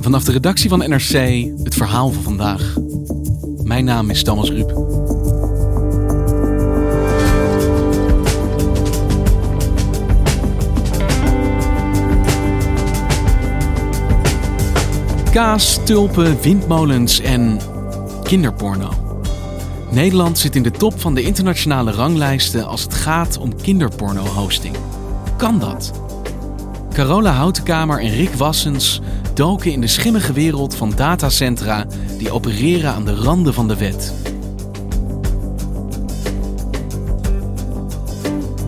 Vanaf de redactie van NRC het verhaal van vandaag. Mijn naam is Thomas Ruip. Kaas, tulpen, windmolens en kinderporno. Nederland zit in de top van de internationale ranglijsten als het gaat om kinderporno-hosting. Kan dat? Carola Houtenkamer en Rick Wassens doken in de schimmige wereld van datacentra die opereren aan de randen van de wet.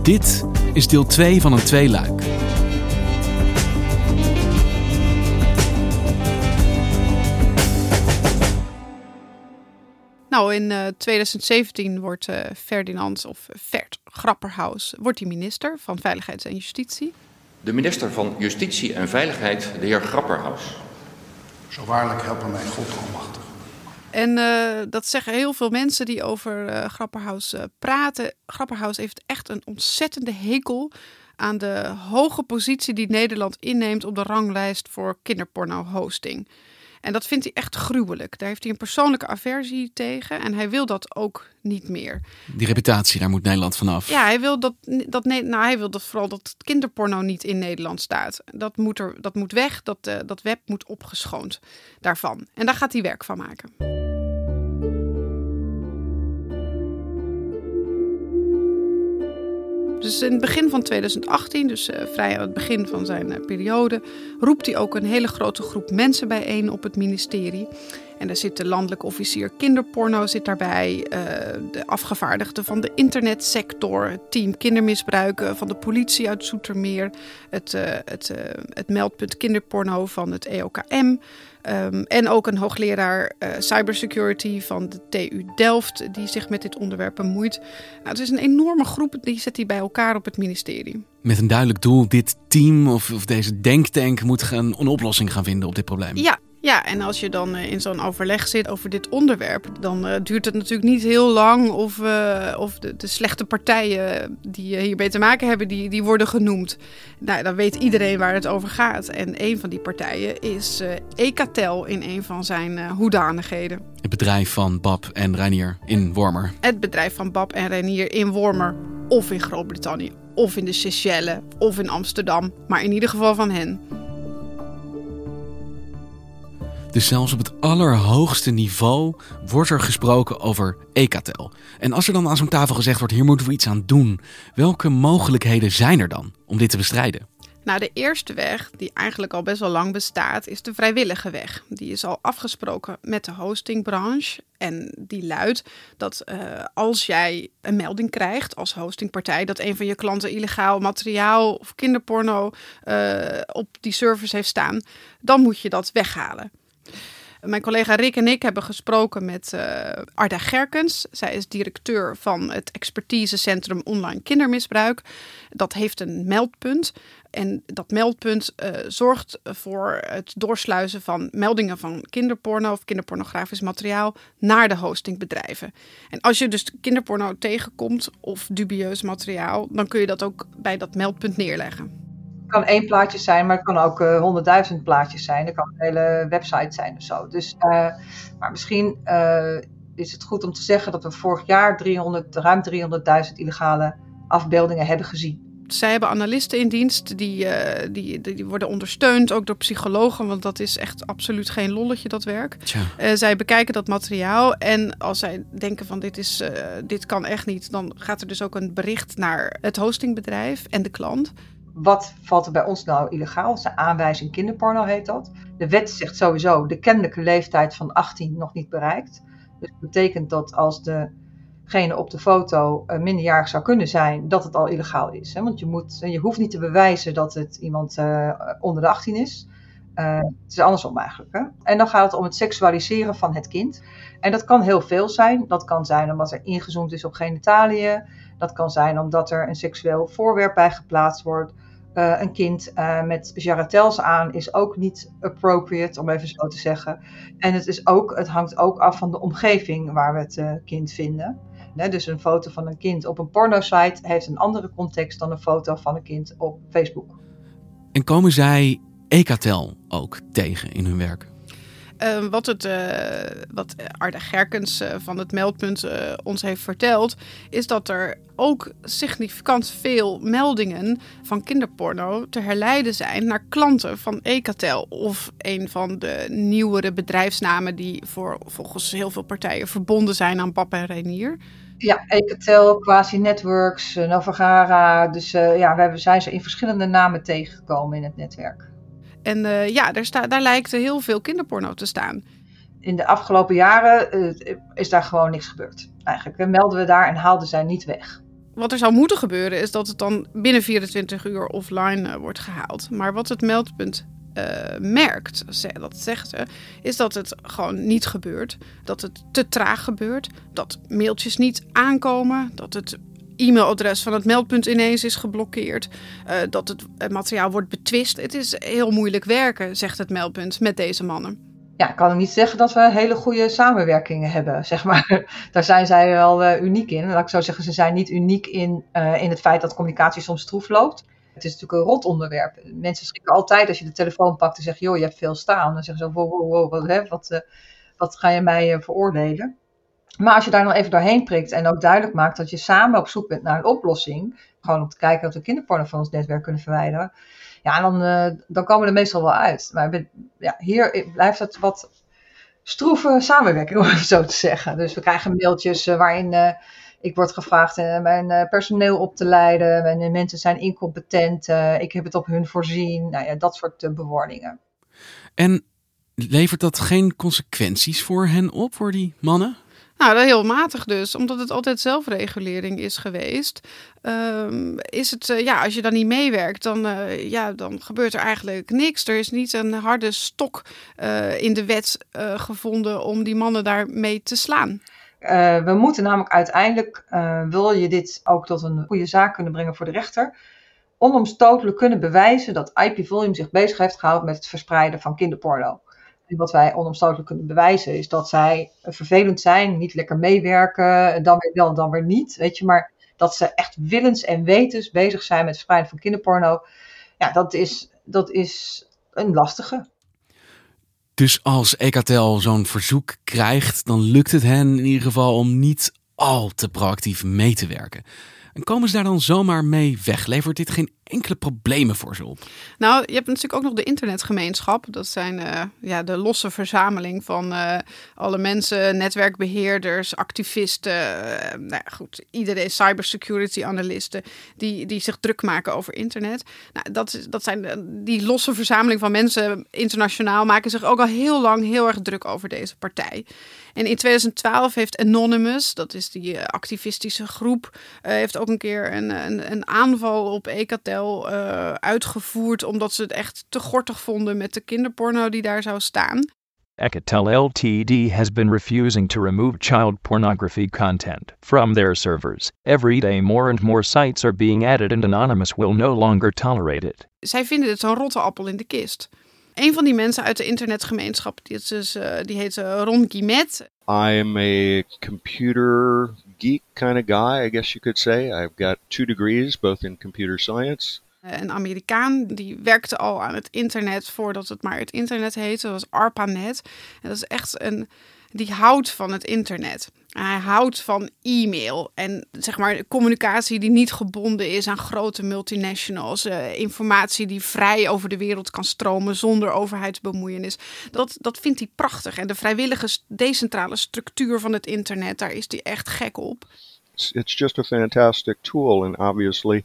Dit is deel 2 van een tweeluik. Nou, in uh, 2017 wordt uh, Ferdinand of Vert Grapperhaus wordt hij minister van Veiligheid en Justitie. De minister van Justitie en Veiligheid, de heer Grapperhaus. Zo waarlijk helpen mij God almachtig. En uh, dat zeggen heel veel mensen die over uh, Grapperhaus uh, praten. Grapperhaus heeft echt een ontzettende hekel aan de hoge positie die Nederland inneemt op de ranglijst voor kinderporno-hosting. En dat vindt hij echt gruwelijk. Daar heeft hij een persoonlijke aversie tegen. En hij wil dat ook niet meer. Die reputatie, daar moet Nederland vanaf. Ja, hij wil dat, dat, nou, hij wil dat vooral dat kinderporno niet in Nederland staat. Dat moet, er, dat moet weg. Dat, uh, dat web moet opgeschoond daarvan. En daar gaat hij werk van maken. Dus in het begin van 2018, dus uh, vrij aan het begin van zijn uh, periode, roept hij ook een hele grote groep mensen bijeen op het ministerie. En daar zit de landelijke officier kinderporno zit daarbij, uh, de afgevaardigde van de internetsector, het team kindermisbruiken van de politie uit Zoetermeer, het, het, het meldpunt kinderporno van het EOKM. Um, en ook een hoogleraar uh, cybersecurity van de TU Delft, die zich met dit onderwerp bemoeit. Nou, het is een enorme groep, die zet hij bij elkaar op het ministerie. Met een duidelijk doel, dit team of, of deze denktank moet gaan, een oplossing gaan vinden op dit probleem. Ja, ja, en als je dan in zo'n overleg zit over dit onderwerp, dan uh, duurt het natuurlijk niet heel lang of, uh, of de, de, slechte partijen die hiermee te maken hebben, die, die worden genoemd. Nou, dan weet iedereen waar het over gaat. En een van die partijen is uh, Ecatel in een van zijn hoedanigheden. Het bedrijf van Bab en Reinier in Wormer. Het bedrijf van Bab en Reinier in Wormer of in Groot-Brittannië of in de Seychelles of in Amsterdam, maar in ieder geval van hen. Dus zelfs op het allerhoogste niveau wordt er gesproken over Ecatel. En als er dan aan zo'n tafel gezegd wordt: hier moeten we iets aan doen, welke mogelijkheden zijn er dan om dit te bestrijden? Nou, de eerste weg, die eigenlijk al best wel lang bestaat, is de vrijwillige weg. Die is al afgesproken met de hostingbranche. En die luidt dat uh, als jij een melding krijgt als hostingpartij dat een van je klanten illegaal materiaal of kinderporno uh, op die service heeft staan, dan moet je dat weghalen. Mijn collega Rick en ik hebben gesproken met uh, Arda Gerkens. Zij is directeur van het expertisecentrum online kindermisbruik. Dat heeft een meldpunt. En dat meldpunt uh, zorgt voor het doorsluizen van meldingen van kinderporno of kinderpornografisch materiaal naar de hostingbedrijven. En als je dus kinderporno tegenkomt of dubieus materiaal, dan kun je dat ook bij dat meldpunt neerleggen. Het kan één plaatje zijn, maar het kan ook uh, honderdduizend plaatjes zijn. Het kan een hele website zijn of zo. Dus, uh, maar misschien uh, is het goed om te zeggen dat we vorig jaar 300, ruim 300.000 illegale afbeeldingen hebben gezien. Zij hebben analisten in dienst, die, uh, die, die worden ondersteund, ook door psychologen, want dat is echt absoluut geen lolletje, dat werk. Uh, zij bekijken dat materiaal en als zij denken van dit, is, uh, dit kan echt niet, dan gaat er dus ook een bericht naar het hostingbedrijf en de klant. Wat valt er bij ons nou illegaal? Dat aanwijzing kinderporno heet dat. De wet zegt sowieso de kennelijke leeftijd van 18 nog niet bereikt. Dus dat betekent dat als degene op de foto uh, minderjarig zou kunnen zijn, dat het al illegaal is. Hè? Want je, moet, je hoeft niet te bewijzen dat het iemand uh, onder de 18 is. Het is andersom eigenlijk. Hè? En dan gaat het om het seksualiseren van het kind. En dat kan heel veel zijn. Dat kan zijn omdat er ingezoomd is op genitaliën. Dat kan zijn omdat er een seksueel voorwerp bij geplaatst wordt. Uh, een kind uh, met jaratels aan is ook niet appropriate, om even zo te zeggen. En het, is ook, het hangt ook af van de omgeving waar we het uh, kind vinden. Dus een foto van een kind op een pornosite heeft een andere context dan een foto van een kind op Facebook. En komen zij Ecatel ook tegen in hun werk? Uh, wat, het, uh, wat Arda Gerkens uh, van het meldpunt ons heeft verteld, is dat er ook significant veel meldingen van kinderporno te herleiden zijn naar klanten van Ecatel of een van de nieuwere bedrijfsnamen die voor, volgens heel veel partijen verbonden zijn aan Pap en Renier. Ja, Ecatel, Quasi Networks, Novagara. Dus ja, we zijn ze in verschillende namen tegengekomen in het netwerk. En uh, ja, daar, sta, daar lijkt heel veel kinderporno te staan. In de afgelopen jaren uh, is daar gewoon niks gebeurd. Eigenlijk melden we daar en haalden zij niet weg. Wat er zou moeten gebeuren is dat het dan binnen 24 uur offline uh, wordt gehaald. Maar wat het meldpunt merkt, dat zegt ze, is dat het gewoon niet gebeurt. Dat het te traag gebeurt. Dat mailtjes niet aankomen. Dat het e-mailadres van het meldpunt ineens is geblokkeerd. Uh, dat het materiaal wordt betwist. Het is heel moeilijk werken, zegt het meldpunt, met deze mannen. Ja, ik kan niet zeggen dat we hele goede samenwerkingen hebben, zeg maar. Daar zijn zij wel uh, uniek in. Laat ik zo zeggen, ze zijn niet uniek in, uh, in het feit dat communicatie soms stroef loopt. Het is natuurlijk een rot onderwerp. Mensen schrikken altijd als je de telefoon pakt en zegt, joh, je hebt veel staan. Dan zeggen ze, wat, wat, wat ga je mij veroordelen? Maar als je daar nog even doorheen prikt en ook duidelijk maakt dat je samen op zoek bent naar een oplossing, gewoon om te kijken of we kinderporno van ons netwerk kunnen verwijderen, ja, dan, uh, dan komen we er meestal wel uit. Maar ja, hier blijft het wat stroeve samenwerking, om het zo te zeggen. Dus we krijgen mailtjes uh, waarin uh, ik word gevraagd mijn personeel op te leiden, mijn mensen zijn incompetent, ik heb het op hun voorzien, nou ja, dat soort bewoordingen. En levert dat geen consequenties voor hen op, voor die mannen? Nou, heel matig dus, omdat het altijd zelfregulering is geweest. Um, is het, uh, ja, als je dan niet meewerkt, dan, uh, ja, dan gebeurt er eigenlijk niks. Er is niet een harde stok uh, in de wet gevonden om die mannen daarmee te slaan. we moeten namelijk uiteindelijk, wil je dit ook tot een goede zaak kunnen brengen voor de rechter, onomstotelijk kunnen bewijzen dat IP Volume zich bezig heeft gehouden met het verspreiden van kinderporno. Wat wij onomstotelijk kunnen bewijzen is dat zij vervelend zijn, niet lekker meewerken, dan weer wel, dan weer niet. Weet je, maar dat ze echt willens en wetens bezig zijn met verspreiden van kinderporno. Ja, dat is, dat is een lastige. Dus als Ecatel zo'n verzoek krijgt, dan lukt het hen in ieder geval om niet al te proactief mee te werken. En komen ze daar dan zomaar mee weg? Levert dit geen enkele problemen voor ze op? Nou, je hebt natuurlijk ook nog de internetgemeenschap. Dat zijn uh, ja, de losse verzameling van uh, alle mensen, netwerkbeheerders, activisten. Uh, nou goed, iedereen, cybersecurity analisten die, die zich druk maken over internet. Nou, dat, dat zijn die losse verzameling van mensen internationaal maken zich ook al heel lang heel erg druk over deze partij. En in 2012 heeft Anonymous, dat is die activistische groep, heeft ook een keer een, een, een aanval op Ecatel uh, uitgevoerd. Omdat ze het echt te gortig vonden met de kinderporno die daar zou staan. Ecatel Ltd has been refusing to remove child pornography content from their servers. Every day more and more sites are being added and Anonymous will no longer tolerate it. Zij vinden het zo'n rotte appel in de kist. Een van die mensen uit de internetgemeenschap, die, is dus, uh, die heet uh, Ron Guimet. I'm a computer geek kind of guy, I guess you could say. I've got two degrees, both in computer science. Een Amerikaan die werkte al aan het internet voordat het maar het internet heette. Dat was ARPANET. En dat is echt een die houdt van het internet. Hij houdt van e-mail en zeg maar communicatie die niet gebonden is aan grote multinationals. Uh, informatie die vrij over de wereld kan stromen zonder overheidsbemoeienis. Dat, dat vindt hij prachtig. En de vrijwillige decentrale structuur van het internet, daar is hij echt gek op. It's just a fantastic tool and obviously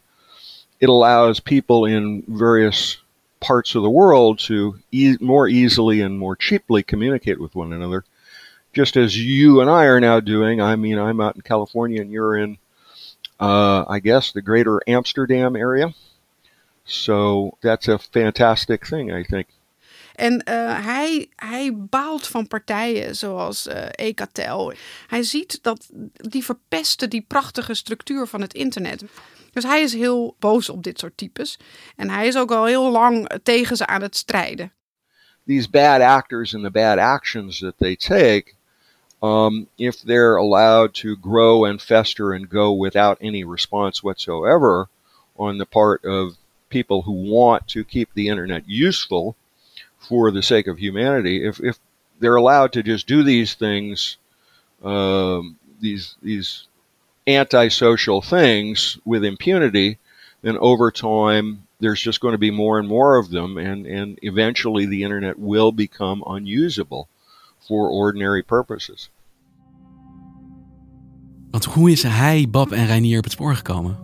it allows people in various parts of the world to e more easily and more cheaply communicate with one another. Just as you and I are now doing. I mean, I'm out in California and you're in, uh, I guess, the greater Amsterdam area. So that's a fantastic thing, I think. En uh, hij, hij baalt van partijen zoals uh, Ecatel. Hij ziet dat die verpesten die prachtige structuur van het internet. Dus hij is heel boos op dit soort types. En hij is ook al heel lang tegen ze aan het strijden. These bad actors and the bad actions that they take um, if they're allowed to grow and fester and go without any response whatsoever on the part of people who want to keep the internet useful for the sake of humanity, if, if they're allowed to just do these things, um, these these antisocial things with impunity, then over time there's just going to be more and more of them, and, and eventually the internet will become unusable. For ordinary purposes. Want hoe is hij, Bab en Reinier op het spoor gekomen?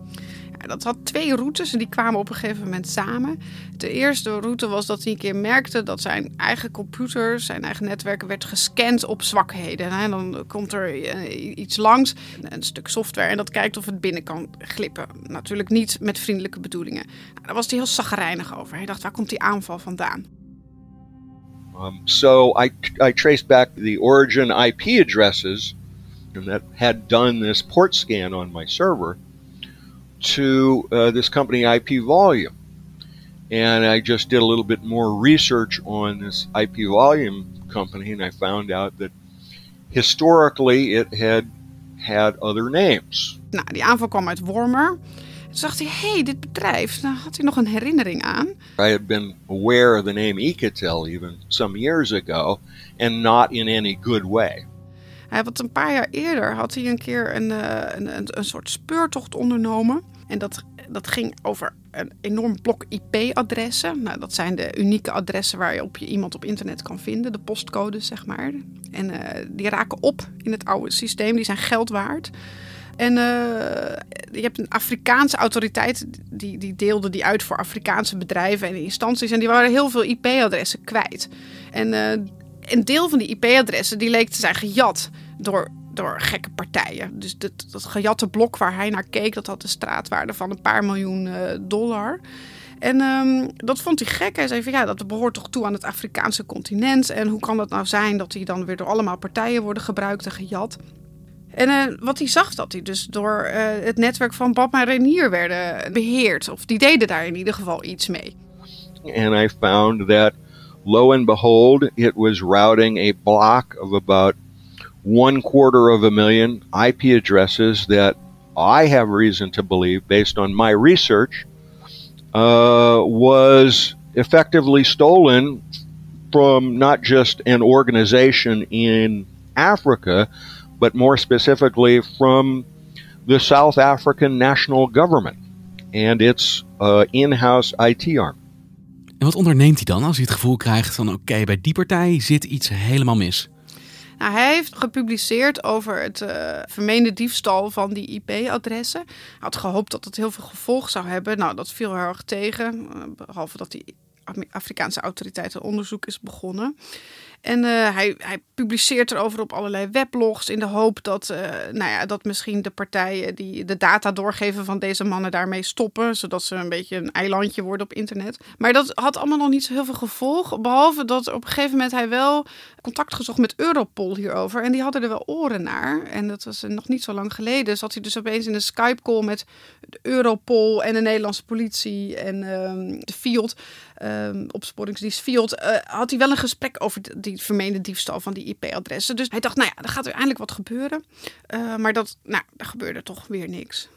Ja, dat had twee routes en die kwamen op een gegeven moment samen. De eerste route was dat hij een keer merkte dat zijn eigen computer, zijn eigen netwerk werd gescand op zwakheden. En dan komt er eh, iets langs, een stuk software, en dat kijkt of het binnen kan glippen. Natuurlijk niet met vriendelijke bedoelingen. Daar was hij heel zagrijnig over. Hij dacht, waar komt die aanval vandaan? Um, so I, I traced back the origin IP addresses that had done this port scan on my server to uh, this company IP Volume. And I just did a little bit more research on this IP Volume company, and I found out that historically it had had other names. Nou, die aanval kwam uit Wormer. Toen dacht hij, hé, hey, dit bedrijf, daar had hij nog een herinnering aan. I had been aware of the name Ecatel even some years ago, and not in any good way. Hij had een paar jaar eerder had hij een keer een, eh, een, een, een soort speurtocht ondernomen. En dat, dat ging over een enorm blok IP-adressen. Nou, dat zijn de unieke adressen waar je op je iemand op internet kan vinden, de postcodes zeg maar. En uh, die raken op in het oude systeem, die zijn geld waard. En uh, je hebt een Afrikaanse autoriteit, die, die deelde die uit voor Afrikaanse bedrijven en instanties. En die waren heel veel IP-adressen kwijt. En uh, een deel van die IP-adressen die leek te zijn gejat door, door gekke partijen. Dus dat, dat gejatte blok waar hij naar keek, dat had een straatwaarde van een paar miljoen uh, dollar. En um, dat vond hij gek. Hij zei van ja, dat behoort toch toe aan het Afrikaanse continent. En hoe kan dat nou zijn dat die dan weer door allemaal partijen worden gebruikt en gejat? En uh, wat hij zag, dat hij dus door uh, het netwerk van Bob en Renier werden beheerd. Of die deden daar in ieder geval iets mee. And I found that, lo and behold, it was routing a block of about one quarter of a million IP addresses that I have reason to believe, based on my research, uh, was effectively stolen from not just an organization in Africa, but more specifically from the South African national government and its uh, in-house IT arm. En wat onderneemt hij dan als hij het gevoel krijgt van oké, bij die partij zit iets helemaal mis? Nou, hij heeft gepubliceerd over het uh, vermeende diefstal van die IP-adressen. Hij had gehoopt dat het heel veel gevolg zou hebben. Nou, dat viel heel erg tegen. Uh, behalve dat die Afrikaanse autoriteiten onderzoek is begonnen. En uh, hij, hij publiceert erover op allerlei weblogs in de hoop dat, uh, nou ja, dat misschien de partijen die de data doorgeven van deze mannen daarmee stoppen. Zodat ze een beetje een eilandje worden op internet. Maar dat had allemaal nog niet zo heel veel gevolg. Behalve dat op een gegeven moment hij wel contact gezocht met Europol hierover. En die hadden er wel oren naar. En dat was nog niet zo lang geleden. Zat hij dus opeens in een Skype-call met Europol en de Nederlandse politie en um, de Field, um, opsporingsdienst Field. Had hij wel een gesprek over die vermeende diefstal van die IP-adressen. Dus hij dacht, nou ja, er gaat er eindelijk wat gebeuren. Uh, maar dat, nou, er gebeurde toch weer niks.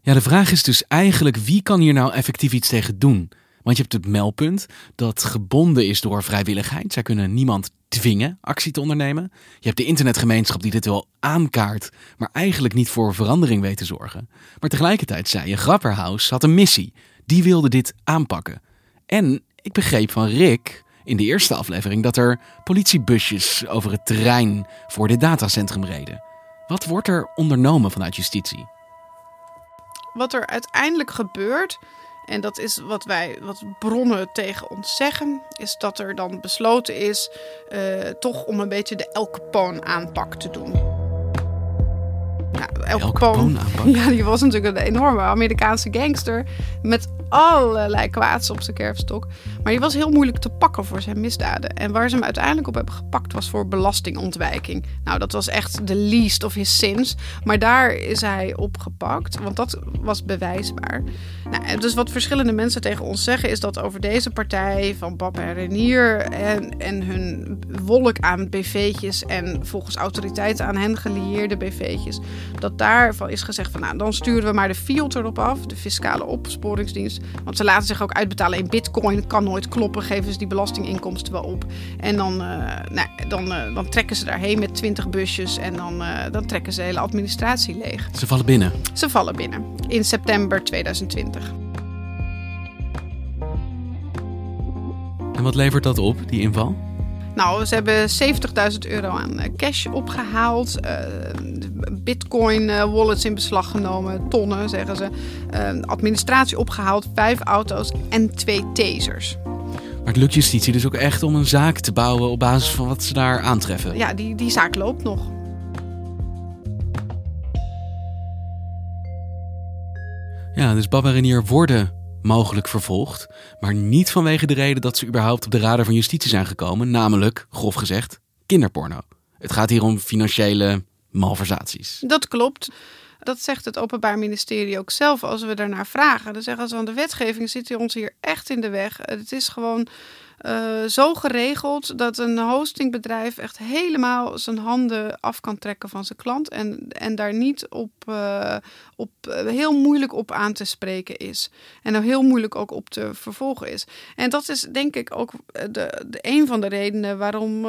Ja, de vraag is dus eigenlijk wie kan hier nou effectief iets tegen doen? Want je hebt het meldpunt dat gebonden is door vrijwilligheid. Zij kunnen niemand dwingen actie te ondernemen. Je hebt de internetgemeenschap die dit wel aankaart, maar eigenlijk niet voor verandering weet te zorgen. Maar tegelijkertijd zei je, Grapperhaus had een missie. Die wilde dit aanpakken. En ik begreep van Rick in de eerste aflevering dat er politiebusjes over het terrein voor dit datacentrum reden. Wat wordt er ondernomen vanuit justitie? Wat er uiteindelijk gebeurt, en dat is wat wij, wat bronnen tegen ons zeggen, is dat er dan besloten is uh, toch om een beetje de El Capone aanpak te doen. Nou, El Capone, ja, die was natuurlijk een enorme Amerikaanse gangster met allerlei kwaads op zijn kerfstok. Maar die was heel moeilijk te pakken voor zijn misdaden. En waar ze hem uiteindelijk op hebben gepakt was voor belastingontwijking. Nou, dat was echt de least of his sins. Maar daar is hij opgepakt, want dat was bewijsbaar. Nou, dus wat verschillende mensen tegen ons zeggen is dat over deze partij van Bab en Renier en, en hun wolk aan BV'tjes en volgens autoriteiten aan hen gelieerde BV'tjes, dat daarvan is gezegd van nou, dan sturen we maar de field erop af, de fiscale opsporingsdienst. Want ze laten zich ook uitbetalen in bitcoin. Kan nooit kloppen, geven ze die belastinginkomsten wel op. En dan, uh, nou, dan, uh, dan trekken ze daarheen met 20 busjes en dan, uh, dan trekken ze de hele administratie leeg. Ze vallen binnen? Ze vallen binnen in september 2020. En wat levert dat op, die inval? Nou, ze hebben 70.000 euro aan cash opgehaald. Uh, bitcoin wallets in beslag genomen. Tonnen, zeggen ze. Uh, administratie opgehaald. Vijf auto's en twee tasers. Maar het lukt justitie dus ook echt om een zaak te bouwen op basis van wat ze daar aantreffen? Ja, die, die zaak loopt nog. Ja, dus Baba Renier worden mogelijk vervolgd. Maar niet vanwege de reden dat ze überhaupt op de radar van justitie zijn gekomen. Namelijk, grof gezegd, kinderporno. Het gaat hier om financiële malversaties. Dat klopt. Dat zegt het Openbaar Ministerie ook zelf als we daarnaar vragen. Dan zeggen ze aan de wetgeving zit ons hier echt in de weg. Het is gewoon uh, zo geregeld dat een hostingbedrijf echt helemaal zijn handen af kan trekken van zijn klant en, en daar niet op, uh, op uh, heel moeilijk op aan te spreken is. En er heel moeilijk ook op te vervolgen is. En dat is denk ik ook de, de een van de redenen waarom,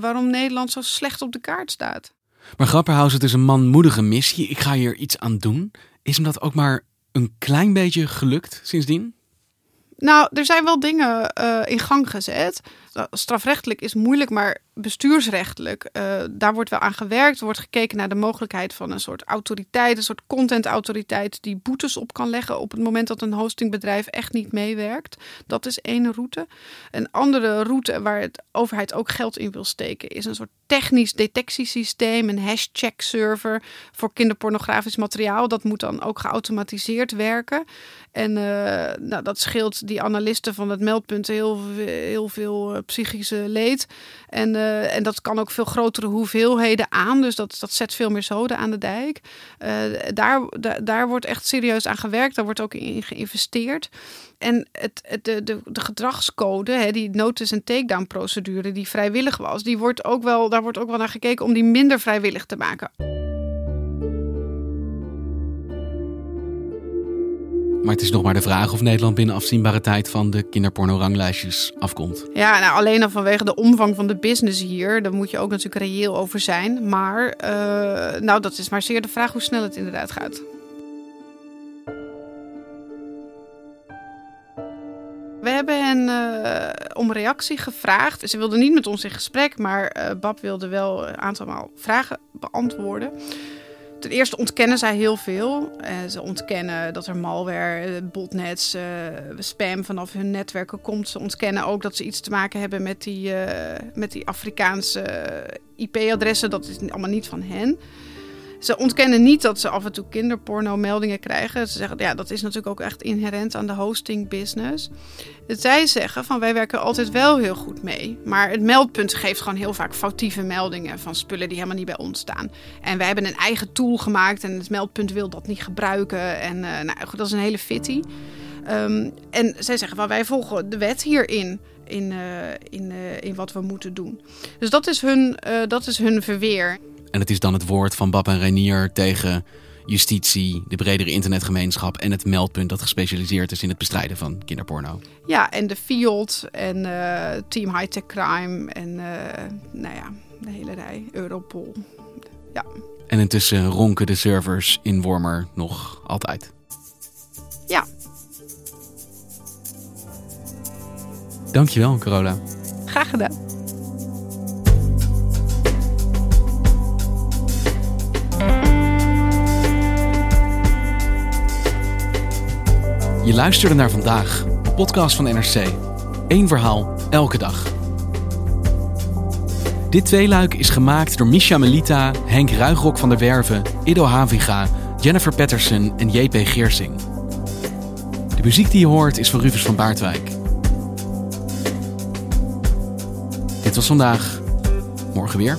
waarom Nederland zo slecht op de kaart staat. Maar Grapperhaus, het is een manmoedige missie. Ik ga hier iets aan doen. Is hem dat ook maar een klein beetje gelukt sindsdien? Nou, er zijn wel dingen uh, in gang gezet. Strafrechtelijk is moeilijk, maar bestuursrechtelijk, uh, daar wordt wel aan gewerkt. Er wordt gekeken naar de mogelijkheid van een soort autoriteit, een soort contentautoriteit die boetes op kan leggen op het moment dat een hostingbedrijf echt niet meewerkt. Dat is één route. Een andere route waar de overheid ook geld in wil steken, is een soort technisch detectiesysteem, een hashtag server voor kinderpornografisch materiaal. Dat moet dan ook geautomatiseerd werken. En uh, nou, dat scheelt die analisten van het meldpunt heel, heel veel uh, psychische leed. En, en dat kan ook veel grotere hoeveelheden aan. Dus dat, dat zet veel meer zoden aan de dijk. daar, daar, daar wordt echt serieus aan gewerkt. Daar wordt ook in geïnvesteerd. En het, het, de, de, de gedragscode, hè, die notice- en takedown procedure, die vrijwillig was, die wordt ook wel, daar wordt ook wel naar gekeken om die minder vrijwillig te maken. Maar het is nog maar de vraag of Nederland binnen afzienbare tijd van de kinderporno-ranglijstjes afkomt. Ja, nou, alleen al vanwege de omvang van de business hier. Daar moet je ook natuurlijk reëel over zijn. Maar uh, nou, dat is maar zeer de vraag hoe snel het inderdaad gaat. We hebben hen uh, om reactie gevraagd. Ze wilden niet met ons in gesprek, maar uh, Bab wilde wel een aantal vragen beantwoorden. Ten eerste ontkennen zij heel veel. Uh, ze ontkennen dat er malware, botnets, uh, spam vanaf hun netwerken komt. Ze ontkennen ook dat ze iets te maken hebben met die, met die Afrikaanse IP-adressen. Dat is allemaal niet van hen. Ze ontkennen niet dat ze af en toe kinderporno-meldingen krijgen. Ze zeggen, ja, dat is natuurlijk ook echt inherent aan de hosting business. Zij zeggen van, wij werken altijd wel heel goed mee. Maar het meldpunt geeft gewoon heel vaak foutieve meldingen van spullen die helemaal niet bij ons staan. En wij hebben een eigen tool gemaakt en het meldpunt wil dat niet gebruiken. En uh, nou, goed, dat is een hele fitty. Um, en zij zeggen van, wij volgen de wet hierin. In, uh, in, uh, in wat we moeten doen. Dus dat is hun, dat is hun verweer. En het is dan het woord van Bab en Renier tegen justitie, de bredere internetgemeenschap en het meldpunt dat gespecialiseerd is in het bestrijden van kinderporno. Ja, en de Field en uh, Team High Tech Crime en uh, nou ja, de hele rij, Europol. Ja. En intussen ronken de servers in Wormer nog altijd. Ja. Dankjewel, Carola. Graag gedaan. Je luisterde naar vandaag, podcast van NRC. Eén verhaal, elke dag. Dit tweeluik is gemaakt door Misha Melita, Henk Ruigrok van der Werven, Ido Haviga, Jennifer Patterson en JP Geersing. De muziek die je hoort is van Rufus van Baardwijk. Dit was vandaag. Morgen weer.